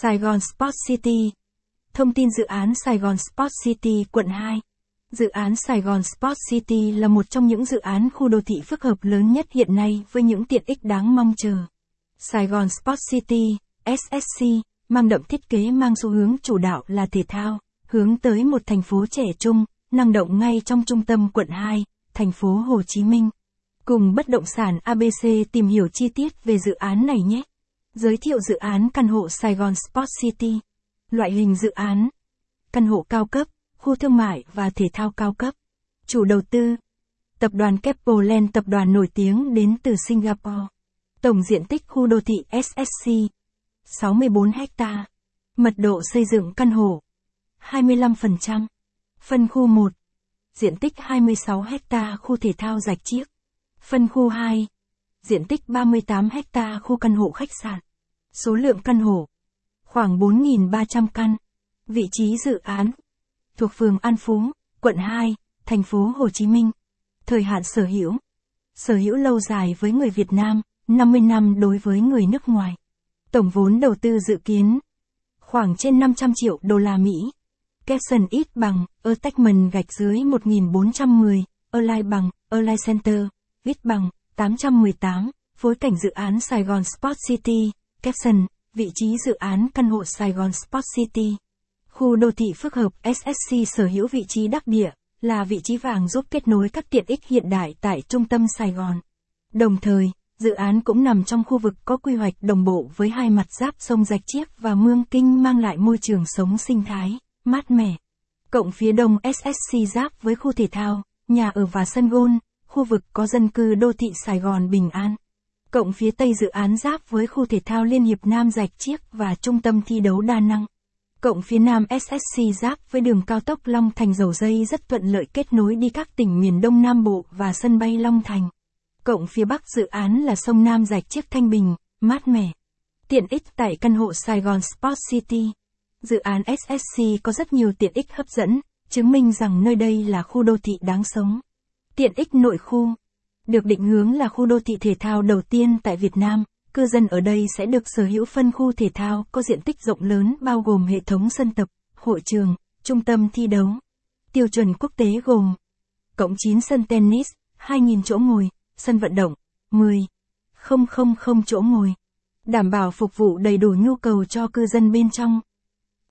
Sài Gòn Sport City. Thông tin dự án Sài Gòn Sport City quận 2. Dự án Sài Gòn Sport City là một trong những dự án khu đô thị phức hợp lớn nhất hiện nay với những tiện ích đáng mong chờ. Sài Gòn Sport City, SSC, mang đậm thiết kế mang xu hướng chủ đạo là thể thao, hướng tới một thành phố trẻ trung, năng động ngay trong trung tâm quận 2, thành phố Hồ Chí Minh. Cùng bất động sản ABC tìm hiểu chi tiết về dự án này nhé. Giới thiệu dự án căn hộ Sài Gòn Sport City. Loại hình dự án. Căn hộ cao cấp, khu thương mại và thể thao cao cấp. Chủ đầu tư. Tập đoàn Keppel tập đoàn nổi tiếng đến từ Singapore. Tổng diện tích khu đô thị SSC. 64 ha. Mật độ xây dựng căn hộ. 25%. Phân khu 1. Diện tích 26 ha khu thể thao rạch chiếc. Phân khu 2 diện tích 38 ha khu căn hộ khách sạn. Số lượng căn hộ khoảng 4.300 căn. Vị trí dự án thuộc phường An Phú, quận 2, thành phố Hồ Chí Minh. Thời hạn sở hữu sở hữu lâu dài với người Việt Nam, 50 năm đối với người nước ngoài. Tổng vốn đầu tư dự kiến khoảng trên 500 triệu đô la Mỹ. Capson ít bằng, attachment gạch dưới 1410, Align bằng, Align Center, ít bằng, 818, phối cảnh dự án Sài Gòn Sport City, caption, vị trí dự án căn hộ Sài Gòn Sport City. Khu đô thị phức hợp SSC sở hữu vị trí đắc địa, là vị trí vàng giúp kết nối các tiện ích hiện đại tại trung tâm Sài Gòn. Đồng thời, dự án cũng nằm trong khu vực có quy hoạch đồng bộ với hai mặt giáp sông Rạch Chiếc và Mương Kinh mang lại môi trường sống sinh thái, mát mẻ. Cộng phía đông SSC giáp với khu thể thao, nhà ở và sân gôn, khu vực có dân cư đô thị Sài Gòn Bình An. Cộng phía tây dự án giáp với khu thể thao Liên hiệp Nam Rạch Chiếc và trung tâm thi đấu đa năng. Cộng phía nam SSC giáp với đường cao tốc Long Thành dầu dây rất thuận lợi kết nối đi các tỉnh miền Đông Nam Bộ và sân bay Long Thành. Cộng phía bắc dự án là sông Nam Rạch Chiếc Thanh Bình, mát mẻ. Tiện ích tại căn hộ Sài Gòn Sport City. Dự án SSC có rất nhiều tiện ích hấp dẫn, chứng minh rằng nơi đây là khu đô thị đáng sống. Tiện ích nội khu. Được định hướng là khu đô thị thể thao đầu tiên tại Việt Nam, cư dân ở đây sẽ được sở hữu phân khu thể thao có diện tích rộng lớn bao gồm hệ thống sân tập, hội trường, trung tâm thi đấu. Tiêu chuẩn quốc tế gồm cộng 9 sân tennis, 2.000 chỗ ngồi, sân vận động, 10, 000 chỗ ngồi. Đảm bảo phục vụ đầy đủ nhu cầu cho cư dân bên trong.